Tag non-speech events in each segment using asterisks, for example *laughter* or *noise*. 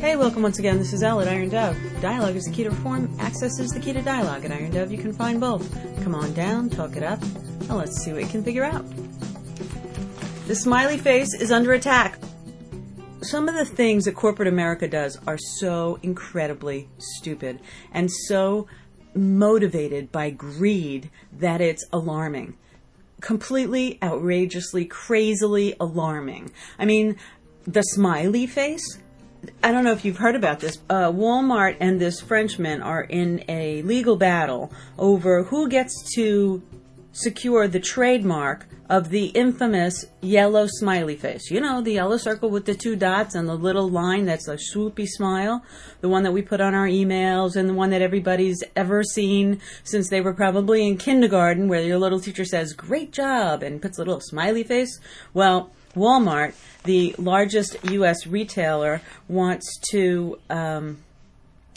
Hey, welcome once again. This is Elle at Iron Dove. Dialogue is the key to reform. Access is the key to dialogue. At Iron Dove, you can find both. Come on down, talk it up, and let's see what you can figure out. The smiley face is under attack. Some of the things that corporate America does are so incredibly stupid and so motivated by greed that it's alarming. Completely, outrageously, crazily alarming. I mean, the smiley face? I don't know if you've heard about this. Uh, Walmart and this Frenchman are in a legal battle over who gets to secure the trademark of the infamous yellow smiley face. You know, the yellow circle with the two dots and the little line that's a swoopy smile. The one that we put on our emails and the one that everybody's ever seen since they were probably in kindergarten where your little teacher says, great job, and puts a little smiley face. Well, Walmart, the largest U.S. retailer, wants to um,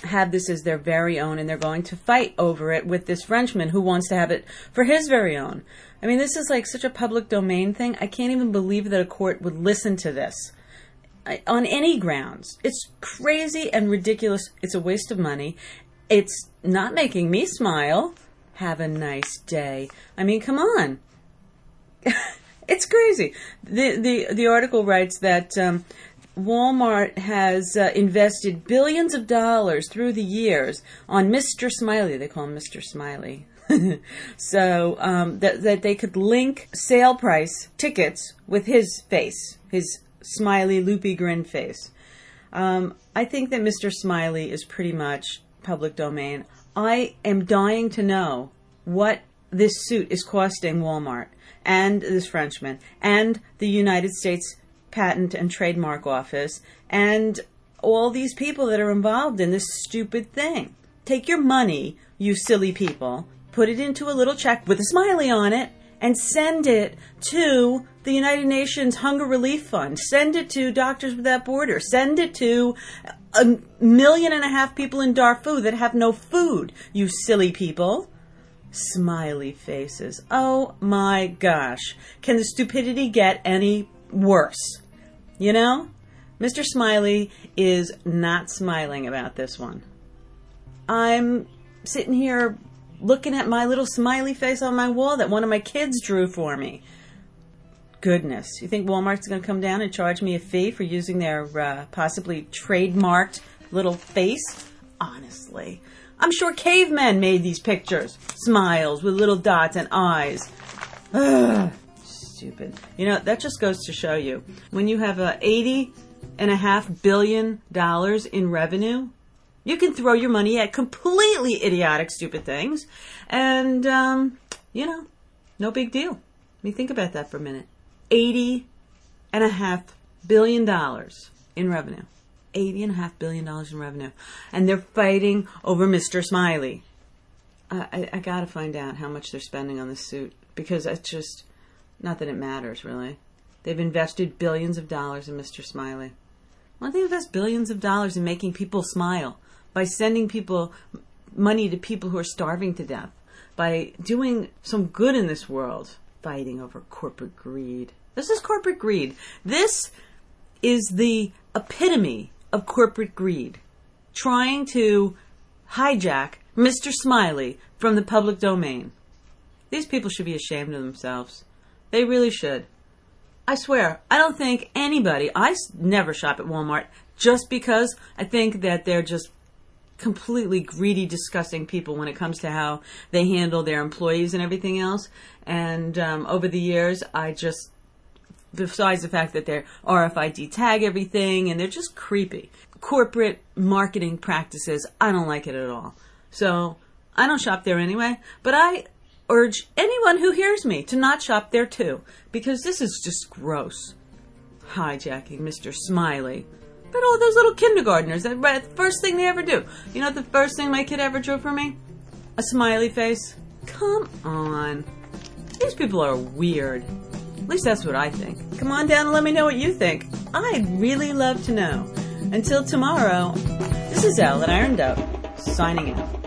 have this as their very own, and they're going to fight over it with this Frenchman who wants to have it for his very own. I mean, this is like such a public domain thing. I can't even believe that a court would listen to this on any grounds. It's crazy and ridiculous. It's a waste of money. It's not making me smile. Have a nice day. I mean, come on. *laughs* it's crazy. The, the, the article writes that um, Walmart has uh, invested billions of dollars through the years on Mr. Smiley. They call him Mr. Smiley. *laughs* so um, that, that they could link sale price tickets with his face, his smiley, loopy grin face. Um, I think that Mr. Smiley is pretty much public domain. I am dying to know what this suit is costing Walmart and this Frenchman and the United States Patent and Trademark Office and all these people that are involved in this stupid thing. Take your money, you silly people, put it into a little check with a smiley on it, and send it to the United Nations Hunger Relief Fund. Send it to Doctors Without Borders. Send it to a million and a half people in Darfur that have no food, you silly people. Smiley faces. Oh my gosh. Can the stupidity get any worse? You know? Mr. Smiley is not smiling about this one. I'm sitting here looking at my little smiley face on my wall that one of my kids drew for me. Goodness. You think Walmart's going to come down and charge me a fee for using their uh, possibly trademarked little face? Honestly. I'm sure cavemen made these pictures. Smiles with little dots and eyes. Ugh, stupid. You know, that just goes to show you. When you have a 80 and a half billion dollars in revenue, you can throw your money at completely idiotic, stupid things. And, um, you know, no big deal. Let me think about that for a minute. 80 and a half billion dollars in revenue. Eighty and a half billion dollars in revenue, and they're fighting over Mr. Smiley. I, I, I got to find out how much they're spending on this suit because it's just not that it matters really. They've invested billions of dollars in Mr. Smiley. Why don't they invest billions of dollars in making people smile by sending people money to people who are starving to death, by doing some good in this world, fighting over corporate greed. This is corporate greed. This is the epitome of corporate greed, trying to hijack Mr. Smiley from the public domain. These people should be ashamed of themselves. They really should. I swear, I don't think anybody, I never shop at Walmart just because I think that they're just completely greedy, disgusting people when it comes to how they handle their employees and everything else. And um, over the years, I just besides the fact that they're RFID tag everything and they're just creepy. Corporate marketing practices, I don't like it at all. So I don't shop there anyway, but I urge anyone who hears me to not shop there too, because this is just gross. Hijacking Mr. Smiley. But all those little kindergartners, that first thing they ever do. You know the first thing my kid ever drew for me? A smiley face. Come on. These people are weird. At least that's what I think. Come on down and let me know what you think. I'd really love to know. Until tomorrow, this is Elle at Iron Dove, signing out.